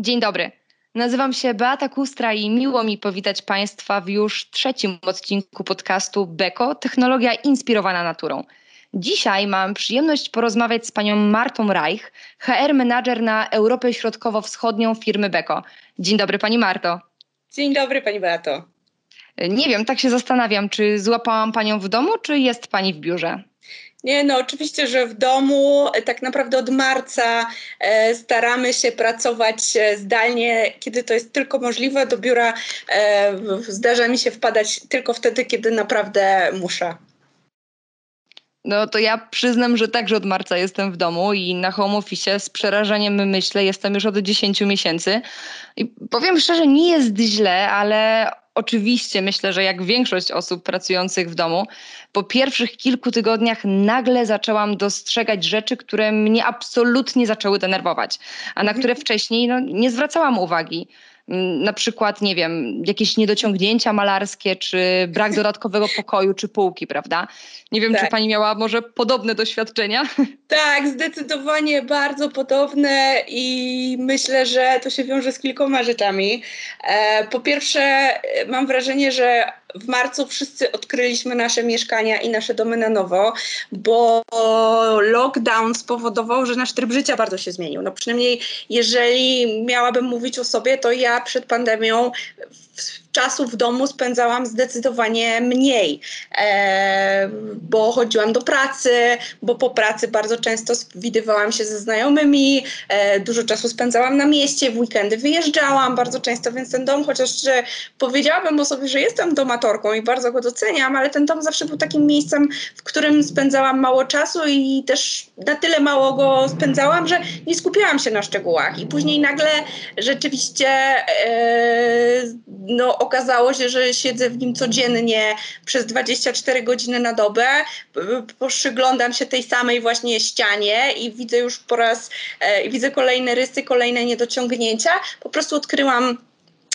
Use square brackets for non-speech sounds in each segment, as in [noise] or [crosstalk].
Dzień dobry. Nazywam się Beata Kustra i miło mi powitać Państwa w już trzecim odcinku podcastu Beko Technologia inspirowana naturą. Dzisiaj mam przyjemność porozmawiać z panią Martą Reich, HR menadżer na Europę Środkowo-Wschodnią firmy Beko. Dzień dobry pani Marto. Dzień dobry pani Beato. Nie wiem, tak się zastanawiam, czy złapałam panią w domu, czy jest pani w biurze? Nie, no oczywiście, że w domu tak naprawdę od marca e, staramy się pracować e, zdalnie, kiedy to jest tylko możliwe. Do biura e, zdarza mi się wpadać tylko wtedy, kiedy naprawdę muszę. No to ja przyznam, że także od marca jestem w domu i na home office z przerażeniem myślę, jestem już od 10 miesięcy. I powiem szczerze, nie jest źle, ale oczywiście myślę, że jak większość osób pracujących w domu, po pierwszych kilku tygodniach nagle zaczęłam dostrzegać rzeczy, które mnie absolutnie zaczęły denerwować, a na które wcześniej no, nie zwracałam uwagi. Mm, na przykład, nie wiem, jakieś niedociągnięcia malarskie, czy brak dodatkowego [laughs] pokoju, czy półki, prawda? Nie wiem, tak. czy pani miała może podobne doświadczenia? [laughs] Tak, zdecydowanie bardzo podobne i myślę, że to się wiąże z kilkoma rzeczami. E, po pierwsze, mam wrażenie, że w marcu wszyscy odkryliśmy nasze mieszkania i nasze domy na nowo, bo lockdown spowodował, że nasz tryb życia bardzo się zmienił. No przynajmniej jeżeli miałabym mówić o sobie, to ja przed pandemią czasu w domu spędzałam zdecydowanie mniej, e, bo chodziłam do pracy, bo po pracy bardzo często widywałam się ze znajomymi, e, dużo czasu spędzałam na mieście, w weekendy wyjeżdżałam bardzo często, więc ten dom, chociaż że powiedziałabym o sobie, że jestem domatorką i bardzo go doceniam, ale ten dom zawsze był takim miejscem, w którym spędzałam mało czasu i też na tyle mało go spędzałam, że nie skupiałam się na szczegółach. I później nagle rzeczywiście e, no, okazało się, że siedzę w nim codziennie przez 24 godziny na dobę, przyglądam się tej samej właśnie ścianie i widzę już po raz, e, widzę kolejne rysy, kolejne niedociągnięcia. Po prostu odkryłam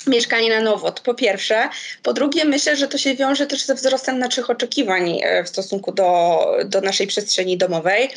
mieszkanie na nowo, to po pierwsze. Po drugie, myślę, że to się wiąże też ze wzrostem naszych oczekiwań e, w stosunku do, do naszej przestrzeni domowej,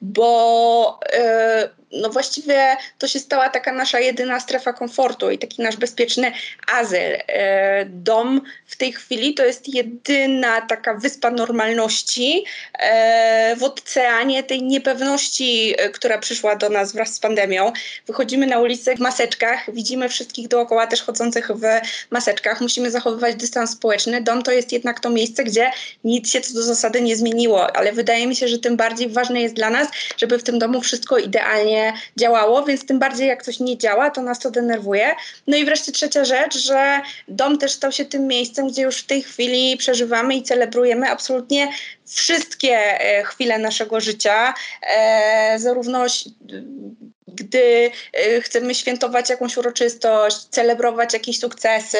bo yy, no właściwie to się stała taka nasza jedyna strefa komfortu i taki nasz bezpieczny azyl. E, dom w tej chwili to jest jedyna taka wyspa normalności e, w oceanie tej niepewności, e, która przyszła do nas wraz z pandemią. Wychodzimy na ulicę w maseczkach, widzimy wszystkich dookoła też chodzących w maseczkach. Musimy zachowywać dystans społeczny. Dom to jest jednak to miejsce, gdzie nic się co do zasady nie zmieniło, ale wydaje mi się, że tym bardziej ważne jest dla nas, żeby w tym domu wszystko idealnie działało, więc tym bardziej jak coś nie działa, to nas to denerwuje. No i wreszcie trzecia rzecz, że dom też stał się tym miejscem, gdzie już w tej chwili przeżywamy i celebrujemy absolutnie wszystkie e, chwile naszego życia, e, zarówno gdy e, chcemy świętować jakąś uroczystość, celebrować jakieś sukcesy,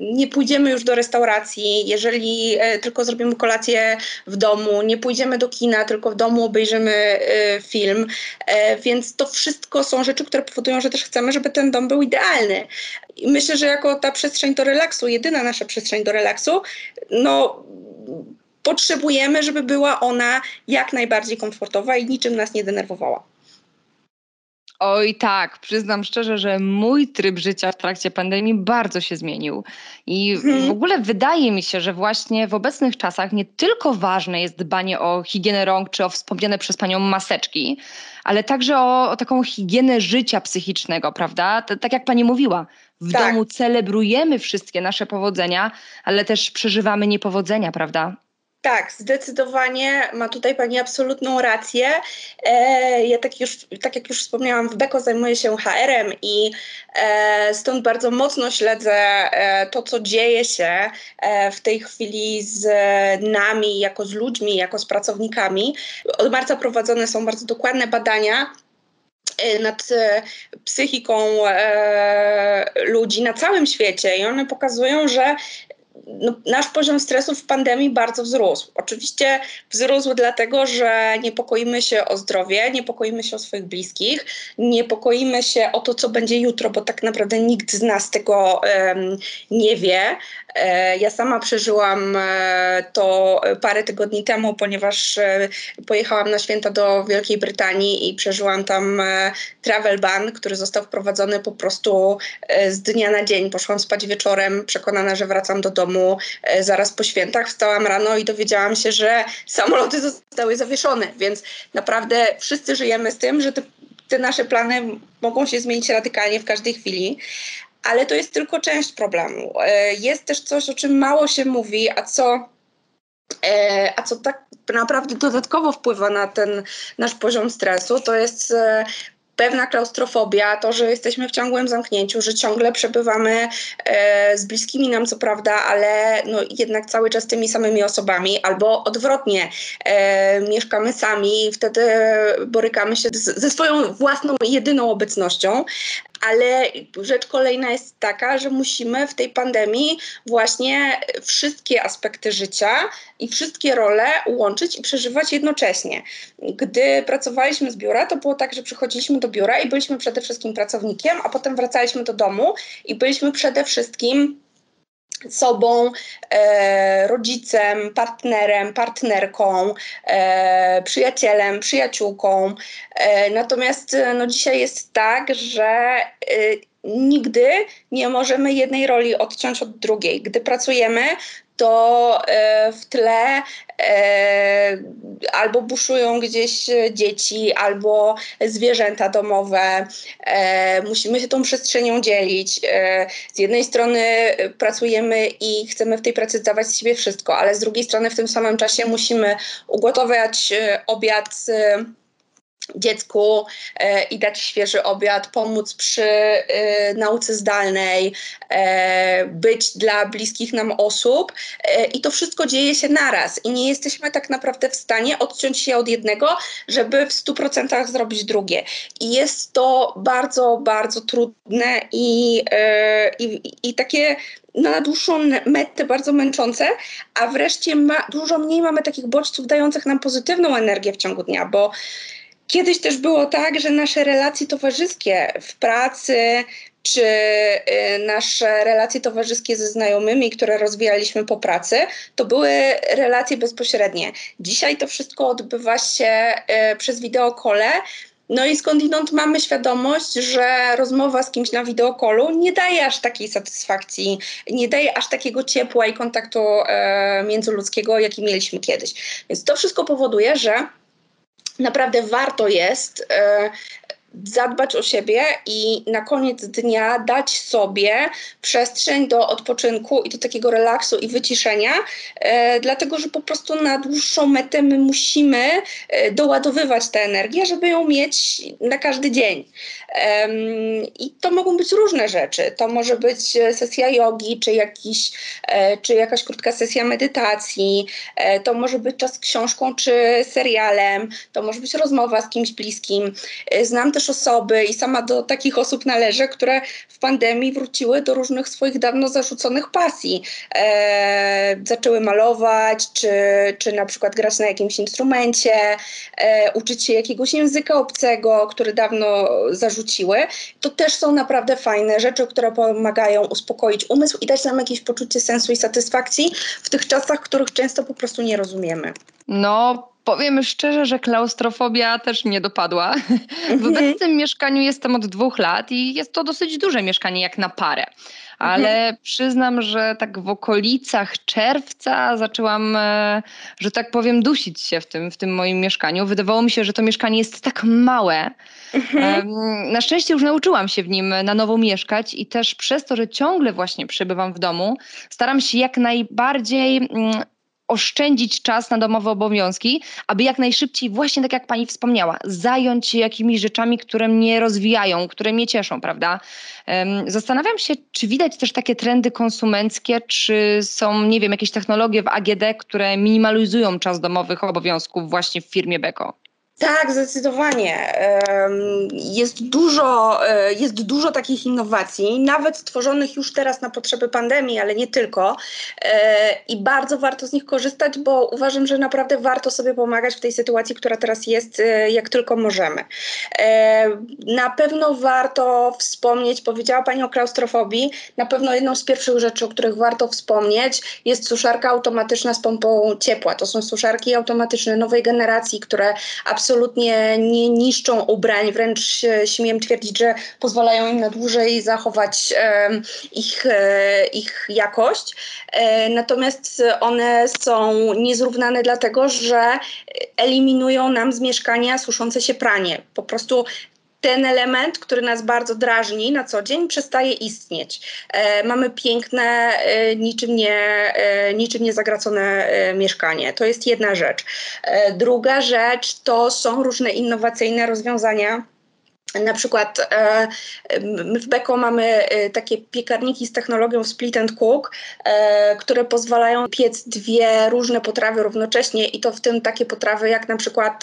nie pójdziemy już do restauracji, jeżeli tylko zrobimy kolację w domu, nie pójdziemy do kina, tylko w domu obejrzymy film. Więc to wszystko są rzeczy, które powodują, że też chcemy, żeby ten dom był idealny. I myślę, że jako ta przestrzeń do relaksu, jedyna nasza przestrzeń do relaksu, no potrzebujemy, żeby była ona jak najbardziej komfortowa i niczym nas nie denerwowała. Oj tak, przyznam szczerze, że mój tryb życia w trakcie pandemii bardzo się zmienił. I mhm. w ogóle wydaje mi się, że właśnie w obecnych czasach nie tylko ważne jest dbanie o higienę rąk czy o wspomniane przez panią maseczki, ale także o, o taką higienę życia psychicznego, prawda? T tak jak pani mówiła, w tak. domu celebrujemy wszystkie nasze powodzenia, ale też przeżywamy niepowodzenia, prawda? Tak, zdecydowanie ma tutaj Pani absolutną rację. E, ja tak, już, tak jak już wspomniałam, w Beko zajmuję się HR-em i e, stąd bardzo mocno śledzę e, to, co dzieje się e, w tej chwili z nami, jako z ludźmi, jako z pracownikami. Od marca prowadzone są bardzo dokładne badania e, nad e, psychiką ludzi na całym świecie i one pokazują, że no, nasz poziom stresu w pandemii bardzo wzrósł. Oczywiście wzrósł dlatego, że niepokoimy się o zdrowie, niepokoimy się o swoich bliskich, niepokoimy się o to, co będzie jutro, bo tak naprawdę nikt z nas tego um, nie wie. E, ja sama przeżyłam e, to parę tygodni temu, ponieważ e, pojechałam na święta do Wielkiej Brytanii i przeżyłam tam travel ban, który został wprowadzony po prostu z dnia na dzień. Poszłam spać wieczorem, przekonana, że wracam do domu zaraz po świętach. Wstałam rano i dowiedziałam się, że samoloty zostały zawieszone, więc naprawdę wszyscy żyjemy z tym, że te, te nasze plany mogą się zmienić radykalnie w każdej chwili ale to jest tylko część problemu. E, jest też coś, o czym mało się mówi, a co, e, a co tak naprawdę dodatkowo wpływa na ten nasz poziom stresu, to jest e, pewna klaustrofobia, to, że jesteśmy w ciągłym zamknięciu, że ciągle przebywamy e, z bliskimi nam, co prawda, ale no, jednak cały czas tymi samymi osobami, albo odwrotnie, e, mieszkamy sami i wtedy borykamy się z, ze swoją własną, jedyną obecnością. Ale rzecz kolejna jest taka, że musimy w tej pandemii właśnie wszystkie aspekty życia i wszystkie role łączyć i przeżywać jednocześnie. Gdy pracowaliśmy z biura, to było tak, że przychodziliśmy do biura i byliśmy przede wszystkim pracownikiem, a potem wracaliśmy do domu i byliśmy przede wszystkim sobą, e, rodzicem, partnerem, partnerką, e, przyjacielem, przyjaciółką. E, natomiast no, dzisiaj jest tak, że e, nigdy nie możemy jednej roli odciąć od drugiej. Gdy pracujemy, to e, w tle e, albo buszują gdzieś dzieci, albo zwierzęta domowe. E, musimy się tą przestrzenią dzielić. Z jednej strony pracujemy i chcemy w tej pracy dawać z siebie wszystko, ale z drugiej strony w tym samym czasie musimy ugotować obiad dziecku e, i dać świeży obiad, pomóc przy e, nauce zdalnej, e, być dla bliskich nam osób i to wszystko dzieje się naraz i nie jesteśmy tak naprawdę w stanie odciąć się od jednego, żeby w 100% zrobić drugie. I jest to bardzo, bardzo trudne i, i, i takie na dłuższą metę bardzo męczące, a wreszcie ma, dużo mniej mamy takich bodźców dających nam pozytywną energię w ciągu dnia, bo Kiedyś też było tak, że nasze relacje towarzyskie w pracy, czy y, nasze relacje towarzyskie ze znajomymi, które rozwijaliśmy po pracy, to były relacje bezpośrednie. Dzisiaj to wszystko odbywa się y, przez wideokole. No i skądinąd mamy świadomość, że rozmowa z kimś na wideokolu nie daje aż takiej satysfakcji, nie daje aż takiego ciepła i kontaktu e, międzyludzkiego, jaki mieliśmy kiedyś. Więc to wszystko powoduje, że naprawdę warto jest e, zadbać o siebie i na koniec dnia dać sobie przestrzeń do odpoczynku i do takiego relaksu i wyciszenia, e, dlatego że po prostu na dłuższą metę my musimy e, doładowywać tę energię, żeby ją mieć na każdy dzień. E, I to mogą być różne rzeczy. To może być sesja jogi, czy, jakiś, e, czy jakaś krótka sesja medytacji, e, to może być czas z książką czy serialem, to może być rozmowa z kimś bliskim. E, znam też osoby i sama do takich osób należę, które w pandemii wróciły do różnych swoich dawno zarzuconych pasji. E, zaczęły malować, czy, czy na przykład grać na jakimś instrumencie, e, uczyć się jakiegoś języka obcego, który dawno zarzuciły. To też są naprawdę fajne rzeczy, które pomagają uspokoić umysł i dać nam jakieś poczucie sensu i satysfakcji w tych czasach, których często po prostu nie rozumiemy. No, Powiem szczerze, że klaustrofobia też mnie dopadła. W obecnym mieszkaniu jestem od dwóch lat i jest to dosyć duże mieszkanie jak na parę. Ale mhm. przyznam, że tak w okolicach czerwca zaczęłam, e, że tak powiem, dusić się w tym, w tym moim mieszkaniu. Wydawało mi się, że to mieszkanie jest tak małe. Mhm. Na szczęście już nauczyłam się w nim na nowo mieszkać i też przez to, że ciągle właśnie przebywam w domu, staram się jak najbardziej mm, oszczędzić czas na domowe obowiązki, aby jak najszybciej, właśnie tak jak pani wspomniała, zająć się jakimiś rzeczami, które mnie rozwijają, które mnie cieszą, prawda? Zastanawiam się, czy widać też takie trendy konsumenckie, czy są, nie wiem, jakieś technologie w AGD, które minimalizują czas domowych obowiązków właśnie w firmie Beko? Tak, zdecydowanie. Jest dużo, e, jest dużo takich innowacji, nawet stworzonych już teraz na potrzeby pandemii, ale nie tylko. E, I bardzo warto z nich korzystać, bo uważam, że naprawdę warto sobie pomagać w tej sytuacji, która teraz jest, e, jak tylko możemy. Na pewno warto wspomnieć, powiedziała Pani o klaustrofobii, na pewno jedną z pierwszych rzeczy, o których warto wspomnieć, jest suszarka automatyczna z pompą ciepła. To są suszarki automatyczne nowej generacji, które absolutnie absolutnie nie niszczą ubrań, wręcz śmiem twierdzić, że pozwalają im na dłużej zachować ich, e, ich jakość. E, natomiast one są niezrównane dlatego, że eliminują nam z mieszkania suszące się pranie. Po prostu ten element, który nas bardzo drażni na co dzień, przestaje istnieć. E, mamy piękne, e, niczym, nie, e, niczym nie zagracone e, mieszkanie. To jest jedna rzecz. E, druga rzecz to są różne innowacyjne rozwiązania na przykład e, my w Beko mamy e, takie piekarniki z technologią split and cook, e, które pozwalają piec dwie różne potrawy równocześnie i to w tym takie potrawy jak na przykład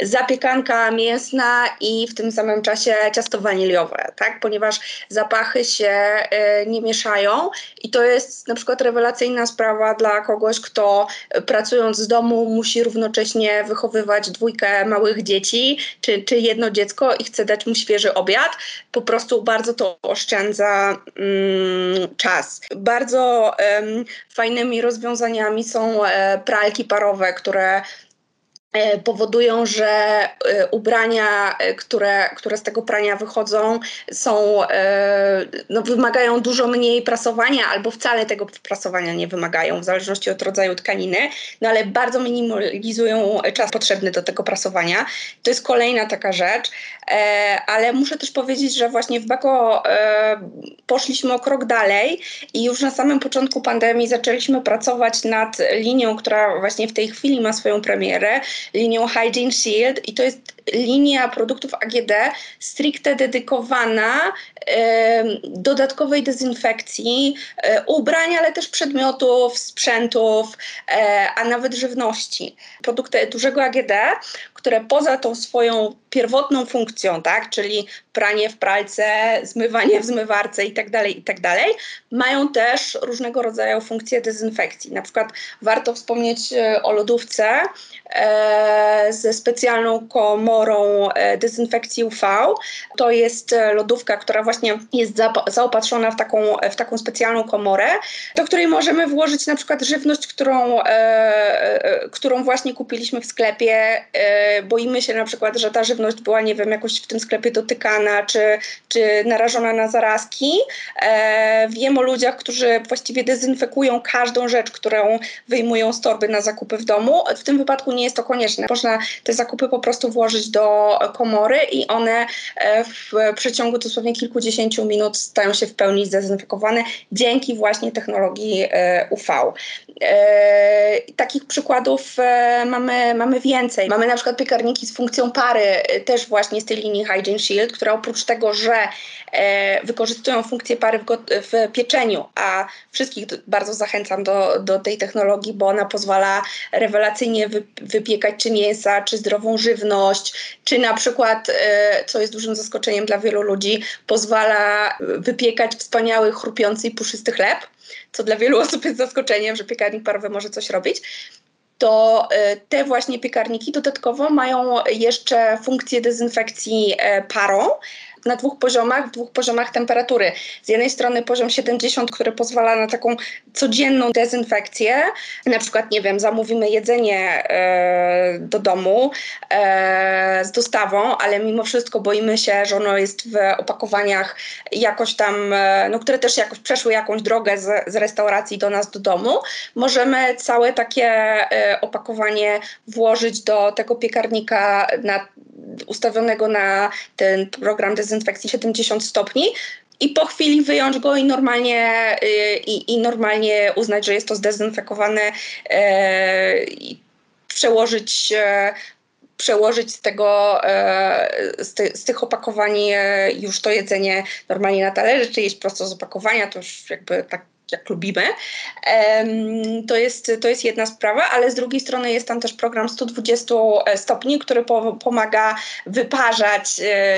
zapiekanka mięsna i w tym samym czasie ciasto waniliowe, tak? ponieważ zapachy się nie mieszają i to jest na przykład rewelacyjna sprawa dla kogoś, kto pracując z domu musi równocześnie wychowywać dwójkę małych dzieci czy, czy jedno dziecko i chce dać mu świeży obiad. Po prostu bardzo to oszczędza mm, czas. Bardzo fajnymi rozwiązaniami są e, pralki parowe, które powodują, że e, ubrania, e, które, które z tego prania wychodzą, są, no, wymagają dużo mniej prasowania albo wcale tego prasowania nie wymagają, w zależności od rodzaju tkaniny, no ale bardzo minimalizują czas potrzebny do tego prasowania. To jest kolejna taka rzecz, ale muszę też powiedzieć, że właśnie w Bako poszliśmy o krok dalej i już na samym początku pandemii zaczęliśmy pracować nad linią, która właśnie w tej chwili ma swoją premierę, linią Hygiene Shield i to jest linia produktów AGD stricte dedykowana dodatkowej dezynfekcji e, ubrań, ale też przedmiotów, sprzętów, e, a nawet żywności. Produkty dużego AGD, które poza tą swoją pierwotną funkcją, tak, czyli pranie w pralce, zmywanie w zmywarce itd., tak itd., tak mają też różnego rodzaju funkcje dezynfekcji. Na przykład warto wspomnieć e, o lodówce e, ze specjalną komorą e, dezynfekcji UV. To jest lodówka, która właśnie jest zaopatrzona w taką, w taką specjalną komorę, do której możemy włożyć na przykład żywność, którą, którą właśnie kupiliśmy w sklepie. Boimy się na przykład, że ta żywność była, nie wiem, jakoś w tym sklepie dotykana, czy, czy narażona na zarazki. E, wiem o ludziach, którzy właściwie dezynfekują każdą rzecz, którą wyjmują z torby na zakupy w domu. W tym wypadku nie jest to konieczne. Można te zakupy po prostu włożyć do komory i one e, w przeciągu dosłownie kilkudziesięciu minut stają się w pełni zdezynfekowane dzięki właśnie technologii e, UV. Takich przykładów mamy, mamy więcej. Mamy na przykład piekarniki z funkcją pary, e, też właśnie z tej linii Hygiene Shield, które oprócz tego, że e, wykorzystują funkcję pary w, w, pieczeniu, a wszystkich bardzo zachęcam do, do tej technologii, bo ona pozwala rewelacyjnie wy, wypiekać czy mięsa, czy zdrową żywność, czy na przykład, e, co jest dużym zaskoczeniem dla wielu ludzi, pozwala wypiekać wspaniały, chrupiący i puszysty chleb co dla wielu [laughs] osób jest zaskoczeniem, że piekarnik parowy może coś robić, to e, te właśnie piekarniki dodatkowo mają jeszcze funkcję dezynfekcji e, parą, na dwóch poziomach, w dwóch poziomach temperatury. Z jednej strony poziom 70, który pozwala na taką codzienną dezynfekcję. Na przykład, nie wiem, zamówimy jedzenie e, do domu e, z dostawą, ale mimo wszystko boimy się, że ono jest w opakowaniach jakoś tam, e, no, które też jakoś przeszły jakąś drogę z, z restauracji do nas do domu. Możemy całe takie e, opakowanie włożyć do tego piekarnika na ustawionego na ten program dezynfekcji 70 stopni i po chwili wyjąć go i normalnie, y, i, i normalnie uznać, że jest to zdezynfekowane e, i przełożyć e, przełożyć z tego, e, z, ty, z, tych opakowań już to jedzenie normalnie na talerze, czy jeść prosto z opakowania, to już jakby tak jak lubimy. To jest, to jest jedna sprawa, ale z drugiej strony jest tam też program 120 e, stopni, który po, pomaga wyparzać e,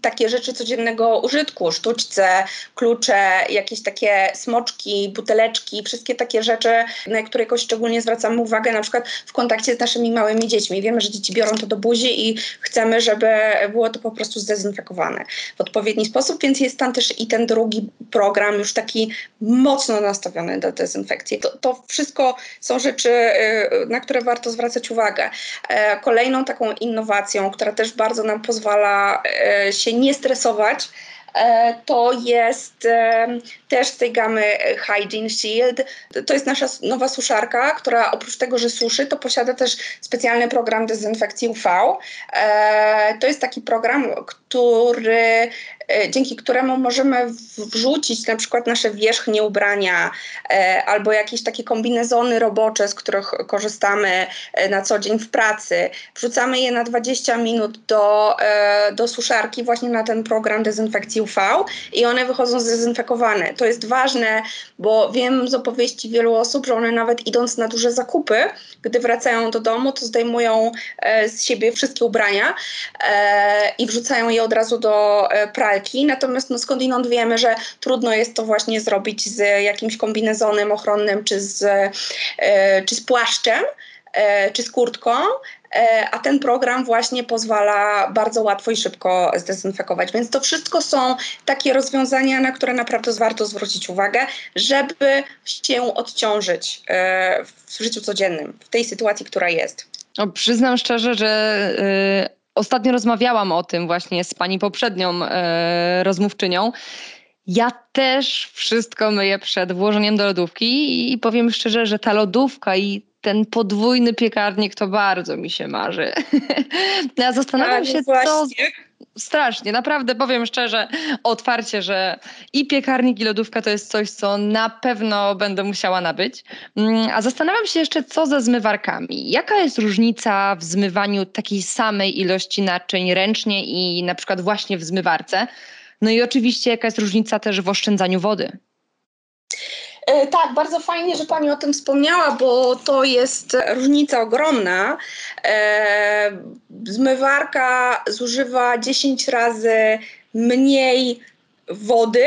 takie rzeczy codziennego użytku, sztuczce, klucze, jakieś takie smoczki, buteleczki, wszystkie takie rzeczy, na które jakoś szczególnie zwracamy uwagę, na przykład w kontakcie z naszymi małymi dziećmi. Wiemy, że dzieci biorą to do buzi i chcemy, żeby było to po prostu zdezynfekowane w odpowiedni sposób, więc jest tam też i ten drugi program już taki mocno nastawiony do dezynfekcji. To, to wszystko są rzeczy, y, na które warto zwracać uwagę. E, kolejną taką innowacją, która też bardzo nam pozwala e, się nie stresować, e, to jest też z tej gamy Hygiene Shield. To jest nasza nowa suszarka, która oprócz tego, że suszy, to posiada też specjalny program dezynfekcji UV. To jest taki program, który dzięki któremu możemy wrzucić na przykład nasze wierzchnie ubrania e, albo jakieś takie kombinezony robocze, z których korzystamy e, na co dzień w pracy. Wrzucamy je na 20 minut do, do suszarki właśnie na ten program dezynfekcji UV i one wychodzą zdezynfekowane. To jest ważne, bo wiem z opowieści wielu osób, że one nawet idąc na duże zakupy, gdy wracają do domu, to zdejmują z siebie wszystkie ubrania i wrzucają je od razu do pralki natomiast no, skądinąd wiemy, że trudno jest to właśnie zrobić z jakimś kombinezonem ochronnym, czy z, e, czy z płaszczem, e, czy z kurtką, e, a ten program właśnie pozwala bardzo łatwo i szybko zdezynfekować. Więc to wszystko są takie rozwiązania, na które naprawdę warto zwrócić uwagę, żeby się odciążyć w życiu codziennym, w tej sytuacji, która jest. O, przyznam szczerze, że. Ostatnio rozmawiałam o tym właśnie z pani poprzednią e, rozmówczynią. Ja też wszystko myję przed włożeniem do lodówki i powiem szczerze, że ta lodówka i ten podwójny piekarnik to bardzo mi się marzy. [laughs] ja zastanawiam tak, się, co strasznie, naprawdę powiem szczerze, otwarcie, że i piekarnik, i lodówka to jest coś, co na pewno będę musiała nabyć. Mm, a zastanawiam się jeszcze, co ze zmywarkami. Jaka jest różnica w zmywaniu takiej samej ilości naczyń ręcznie i na przykład właśnie w zmywarce? No i oczywiście, jaka jest różnica też w oszczędzaniu wody? E, tak, bardzo fajnie, że Pani o tym wspomniała, bo to jest różnica ogromna. E, zmywarka zużywa 10 razy mniej wody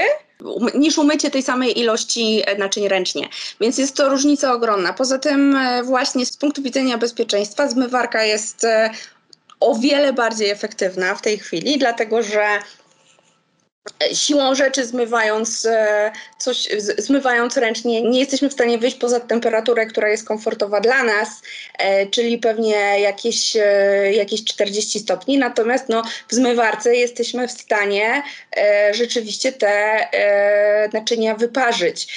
niż umycie tej samej ilości naczyń ręcznie. Więc jest to różnica ogromna. Poza tym e, właśnie z punktu widzenia bezpieczeństwa zmywarka jest o wiele bardziej efektywna w tej chwili, dlatego że siłą rzeczy zmywając e, coś, zmywając ręcznie, nie jesteśmy w stanie wyjść poza temperaturę, która jest komfortowa dla nas, e, czyli pewnie jakieś, e, jakieś 40 stopni. Natomiast no, w zmywarce jesteśmy w stanie rzeczywiście te naczynia wyparzyć.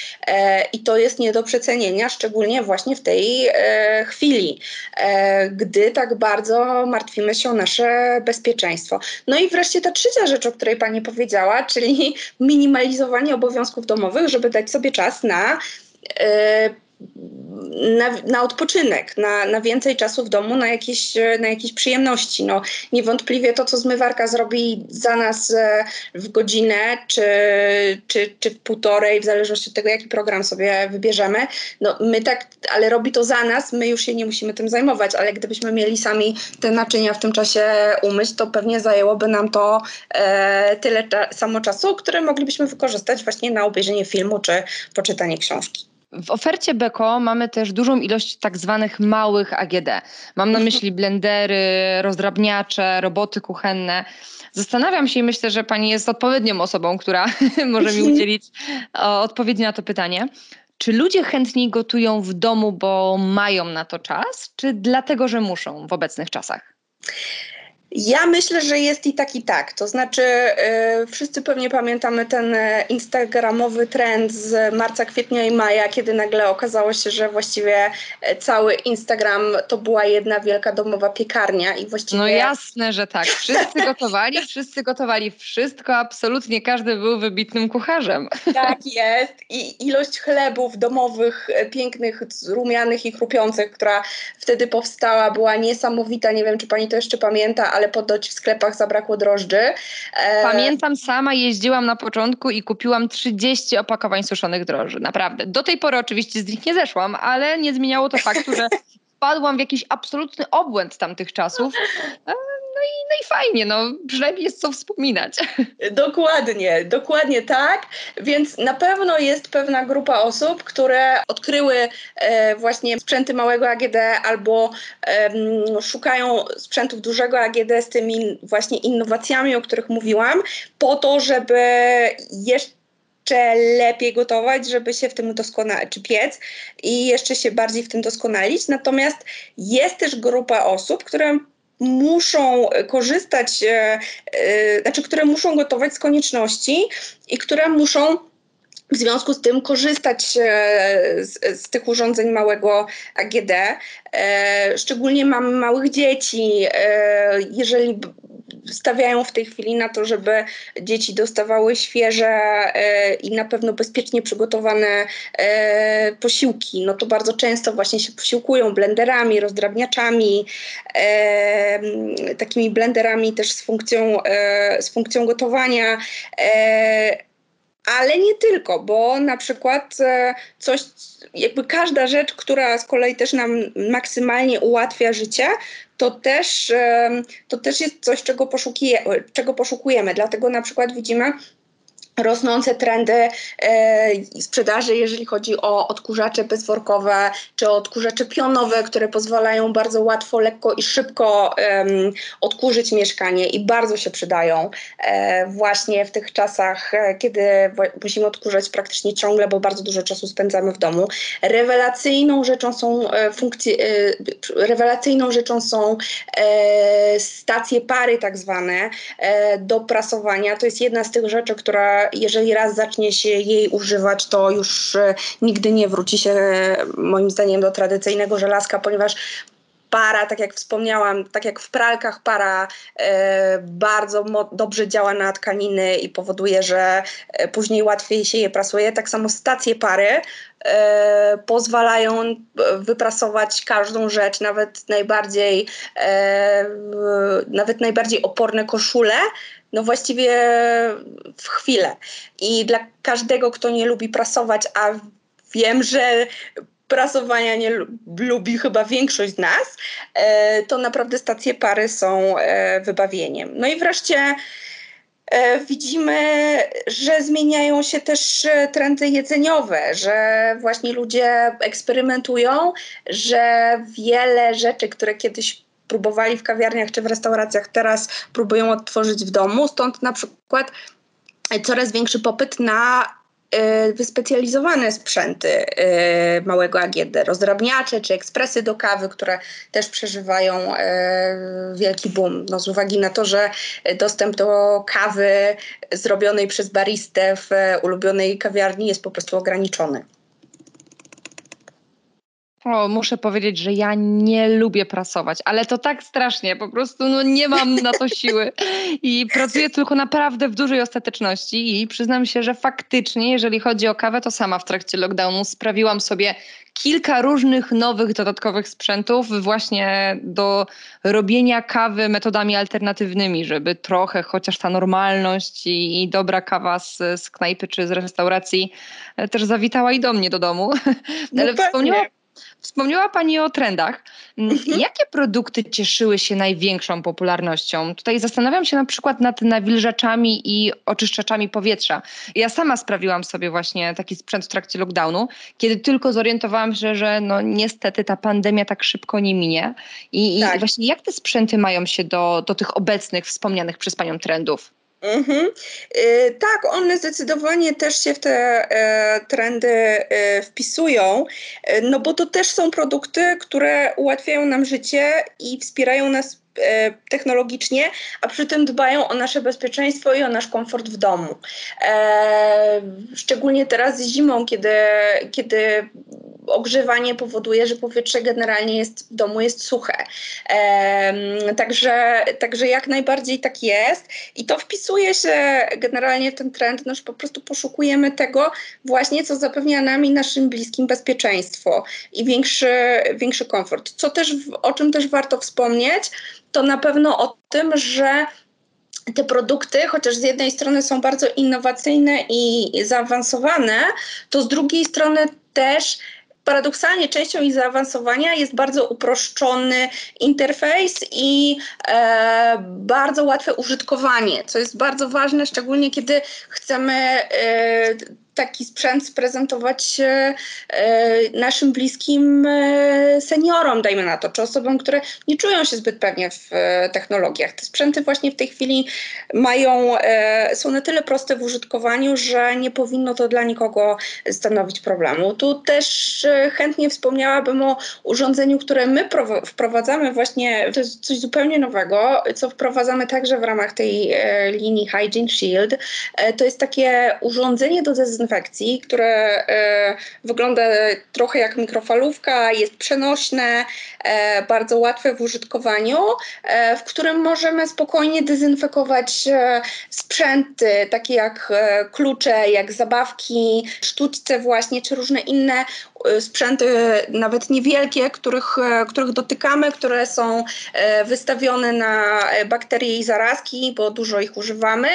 I to jest nie do przecenienia, szczególnie właśnie w tej chwili, gdy tak bardzo martwimy się o nasze bezpieczeństwo. No i wreszcie ta trzecia rzecz, o której Pani powiedziała, czyli minimalizowanie obowiązków domowych, żeby dać sobie czas na e, na, na odpoczynek, na, na więcej czasu w domu, na jakieś, na jakieś przyjemności. No, niewątpliwie to, co zmywarka zrobi za nas e, w godzinę czy, czy, czy w półtorej, w zależności od tego, jaki program sobie wybierzemy, no my tak, ale robi to za nas, my już się nie musimy tym zajmować, ale gdybyśmy mieli sami te naczynia w tym czasie umyć, to pewnie zajęłoby nam to e, tyle cza samo czasu, które moglibyśmy wykorzystać właśnie na obejrzenie filmu czy poczytanie książki. W ofercie Beko mamy też dużą ilość tak zwanych małych AGD. Mam na myśli blendery, rozdrabniacze, roboty kuchenne. Zastanawiam się i myślę, że pani jest odpowiednią osobą, która [laughs] może mi udzielić odpowiedzi na to pytanie. Czy ludzie chętniej gotują w domu, bo mają na to czas, czy dlatego, że muszą w obecnych czasach? Ja myślę, że jest i tak, i tak. To znaczy, yy, wszyscy pewnie pamiętamy ten e, instagramowy trend z marca, kwietnia i maja, kiedy nagle okazało się, że właściwie e, cały Instagram to była jedna wielka domowa piekarnia i właściwie. No jasne, że tak. Wszyscy gotowali, [laughs] wszyscy gotowali wszystko, absolutnie każdy był wybitnym kucharzem. Tak jest. I ilość chlebów domowych, pięknych, rumianych i chrupiących, która wtedy powstała, była niesamowita. Nie wiem, czy pani to jeszcze pamięta ale podoć w sklepach zabrakło drożdży. Pamiętam, sama jeździłam na początku i kupiłam 30 opakowań suszonych drożdży, naprawdę. Do tej pory oczywiście z nich nie zeszłam, ale nie zmieniało to faktu, że [laughs] wpadłam w jakiś absolutny obłęd tamtych czasów. No i, no i fajnie, no przynajmniej jest co wspominać. [laughs] Dokładnie, dokładnie tak. Więc na pewno jest pewna grupa osób, które odkryły e, właśnie sprzęty małego AGD albo e, szukają sprzętów dużego AGD z tymi właśnie innowacjami, o których mówiłam, po to, żeby jeszcze jeszcze lepiej gotować, żeby się w tym doskonalić, czy piec i jeszcze się bardziej w tym doskonalić. Natomiast jest też grupa osób, które muszą korzystać, e, e, znaczy, które muszą gotować z konieczności i które muszą w związku z tym korzystać e, z, z, tych urządzeń małego AGD. Szczególnie mamy małych dzieci. Jeżeli stawiają w tej chwili na to, żeby dzieci dostawały świeże e, i na pewno bezpiecznie przygotowane e, posiłki, no to bardzo często właśnie się posiłkują blenderami, rozdrabniaczami, e, takimi blenderami też z funkcją, z funkcją gotowania ale nie tylko, bo na przykład coś, jakby każda rzecz, która z kolei też nam maksymalnie ułatwia życie, to też, to też jest coś, czego, poszukuje, czego poszukujemy. Dlatego na przykład widzimy, rosnące trendy e, sprzedaży, jeżeli chodzi o odkurzacze bezworkowe czy odkurzacze pionowe, które pozwalają bardzo łatwo, lekko i szybko odkurzyć mieszkanie i bardzo się przydają e, właśnie w tych czasach, e, kiedy musimy odkurzać praktycznie ciągle, bo bardzo dużo czasu spędzamy w domu. Rewelacyjną rzeczą są funkcje, rewelacyjną rzeczą są stacje pary tak zwane do prasowania. To jest jedna z tych rzeczy, która jeżeli raz zacznie się jej używać, to już e, nigdy nie wróci się moim zdaniem do tradycyjnego żelazka, ponieważ para, tak jak wspomniałam, tak jak w pralkach para e, bardzo dobrze działa na tkaniny i powoduje, że e, później łatwiej się je prasuje. Tak samo stacje pary e, pozwalają wyprasować każdą rzecz, nawet najbardziej, e, nawet najbardziej oporne koszule, no właściwie w chwilę. I dla każdego, kto nie lubi prasować, a wiem, że prasowania nie lubi chyba większość z nas, e, to naprawdę stacje pary są e, wybawieniem. No i wreszcie e, widzimy, że zmieniają się też trendy jedzeniowe, że właśnie ludzie eksperymentują, że wiele rzeczy, które kiedyś próbowali w kawiarniach czy w restauracjach, teraz próbują odtworzyć w domu. Stąd na przykład coraz większy popyt na y, wyspecjalizowane sprzęty y, małego AGD, rozdrabniacze czy ekspresy do kawy, które też przeżywają wielki boom. No, z uwagi na to, że dostęp do kawy zrobionej przez baristę w ulubionej kawiarni jest po prostu ograniczony. O, muszę powiedzieć, że ja nie lubię prasować, ale to tak strasznie, po prostu no, nie mam na to siły i pracuję tylko naprawdę w dużej ostateczności i przyznam się, że faktycznie, jeżeli chodzi o kawę, to sama w trakcie lockdownu sprawiłam sobie kilka różnych nowych, dodatkowych sprzętów właśnie do robienia kawy metodami alternatywnymi, żeby trochę chociaż ta normalność i, i dobra kawa z, z knajpy czy z restauracji e, też zawitała i do mnie do domu. No Ale wspomniała Wspomniała Pani o trendach. Mm, mhm. Jakie produkty cieszyły się największą popularnością? Tutaj zastanawiam się na przykład nad nawilżaczami i oczyszczaczami powietrza. Ja sama sprawiłam sobie właśnie taki sprzęt w trakcie lockdownu, kiedy tylko zorientowałam się, że no niestety ta pandemia tak szybko nie minie. I, tak. i właśnie jak te sprzęty mają się do, do tych obecnych, wspomnianych przez Panią trendów? Mhm. Y, tak, one zdecydowanie też się w te e, trendy e, wpisują, e, no bo to też są produkty, które ułatwiają nam życie i wspierają nas e, technologicznie, a przy tym dbają o nasze bezpieczeństwo i o nasz komfort w domu. E, szczególnie teraz zimą, kiedy, kiedy ogrzewanie powoduje, że powietrze generalnie jest w domu jest suche. Także, także jak najbardziej tak jest i to wpisuje się generalnie w ten trend, no, że po prostu poszukujemy tego właśnie, co zapewnia nam i naszym bliskim bezpieczeństwo i większy, większy komfort. Co też, o czym też warto wspomnieć, to na pewno o tym, że te produkty, chociaż z jednej strony są bardzo innowacyjne i zaawansowane, to z drugiej strony też paradoksalnie częścią ich zaawansowania jest bardzo uproszczony interfejs i e, bardzo łatwe użytkowanie, co jest bardzo ważne, szczególnie kiedy chcemy e, taki sprzęt sprezentować e, naszym bliskim e, seniorom, dajmy na to, czy osobom, które nie czują się zbyt pewnie w e, technologiach. Te sprzęty właśnie w tej chwili mają, są na tyle proste w użytkowaniu, że nie powinno to dla nikogo stanowić problemu. Tu też chętnie wspomniałabym o urządzeniu, które my wprowadzamy właśnie, to jest coś zupełnie nowego, co wprowadzamy także w ramach tej linii Hygiene Shield. To jest takie urządzenie do dezynfekcji dezynfekcji, które e, wygląda trochę jak mikrofalówka, jest przenośne, e, bardzo łatwe w użytkowaniu, e, w którym możemy spokojnie dezynfekować sprzęty, takie jak klucze, jak zabawki, sztućce właśnie, czy różne inne sprzęty, nawet niewielkie, których, których dotykamy, które są wystawione na bakterie i zarazki, bo dużo ich używamy.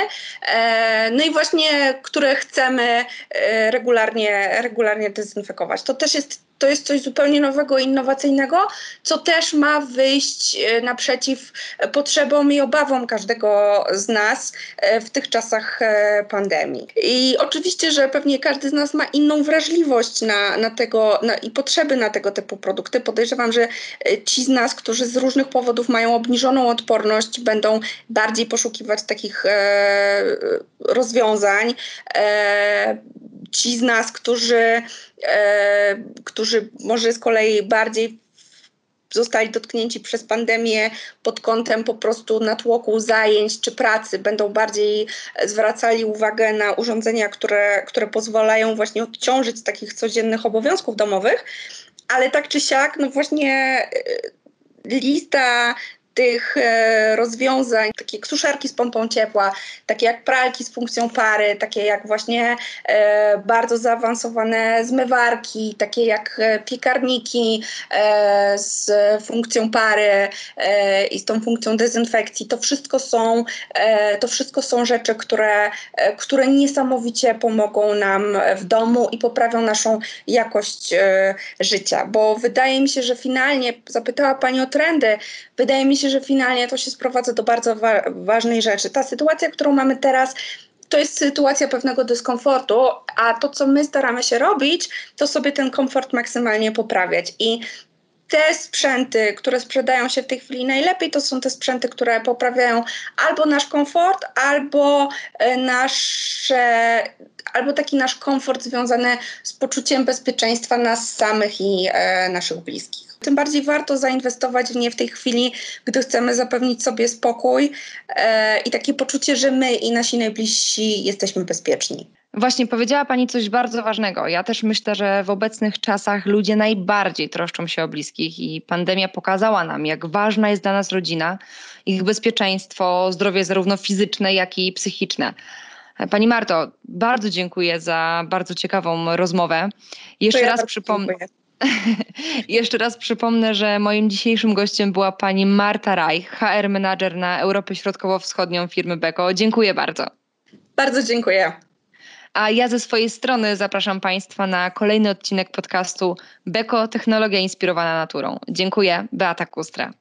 No i właśnie, które chcemy E, regularnie, regularnie dezynfekować. To też jest to jest coś zupełnie nowego innowacyjnego, co też ma wyjść e, naprzeciw potrzebom i obawom każdego z nas e, w tych czasach pandemii. I oczywiście, że pewnie każdy z nas ma inną wrażliwość na, na tego na, i potrzeby na tego typu produkty. Podejrzewam, że ci z nas, którzy z różnych powodów mają obniżoną odporność, będą bardziej poszukiwać takich e, rozwiązań. E, ci z nas, którzy, e, którzy może z kolei bardziej zostali dotknięci przez pandemię pod kątem po prostu natłoku zajęć czy pracy, będą bardziej zwracali uwagę na urządzenia, które, które pozwalają właśnie odciążyć takich codziennych obowiązków domowych. Ale tak czy siak, no właśnie e, lista tych e, rozwiązań, takie jak suszarki z pompą ciepła, takie jak pralki z funkcją pary, takie jak właśnie e, bardzo zaawansowane zmywarki, takie jak e, piekarniki z funkcją pary i z tą funkcją dezynfekcji. To wszystko są, to wszystko są rzeczy, które, które niesamowicie pomogą nam w domu i poprawią naszą jakość życia, bo wydaje mi się, że finalnie, zapytała Pani o trendy, wydaje mi się, że finalnie to się sprowadza do bardzo wa ważnej rzeczy. Ta sytuacja, którą mamy teraz, to jest sytuacja pewnego dyskomfortu, a to, co my staramy się robić, to sobie ten komfort maksymalnie poprawiać. I te sprzęty, które sprzedają się w tej chwili najlepiej, to są te sprzęty, które poprawiają albo nasz komfort, albo e, nasze, albo taki nasz komfort związany z poczuciem bezpieczeństwa nas samych i e, naszych bliskich. Tym bardziej warto zainwestować w nie w tej chwili, gdy chcemy zapewnić sobie spokój e, i takie poczucie, że my i nasi najbliżsi jesteśmy bezpieczni. Właśnie powiedziała Pani coś bardzo ważnego. Ja też myślę, że w obecnych czasach ludzie najbardziej troszczą się o bliskich i pandemia pokazała nam, jak ważna jest dla nas rodzina, ich bezpieczeństwo, zdrowie zarówno fizyczne, jak i psychiczne. Pani Marto, bardzo dziękuję za bardzo ciekawą rozmowę. Jeszcze ja raz przypomnę. [laughs] Jeszcze raz przypomnę, że moim dzisiejszym gościem była pani Marta Reich, HR Manager na Europę Środkowo-Wschodnią firmy Beko. Dziękuję bardzo. Bardzo dziękuję. A ja ze swojej strony zapraszam Państwa na kolejny odcinek podcastu Beko Technologia inspirowana naturą. Dziękuję, Beata Kustra.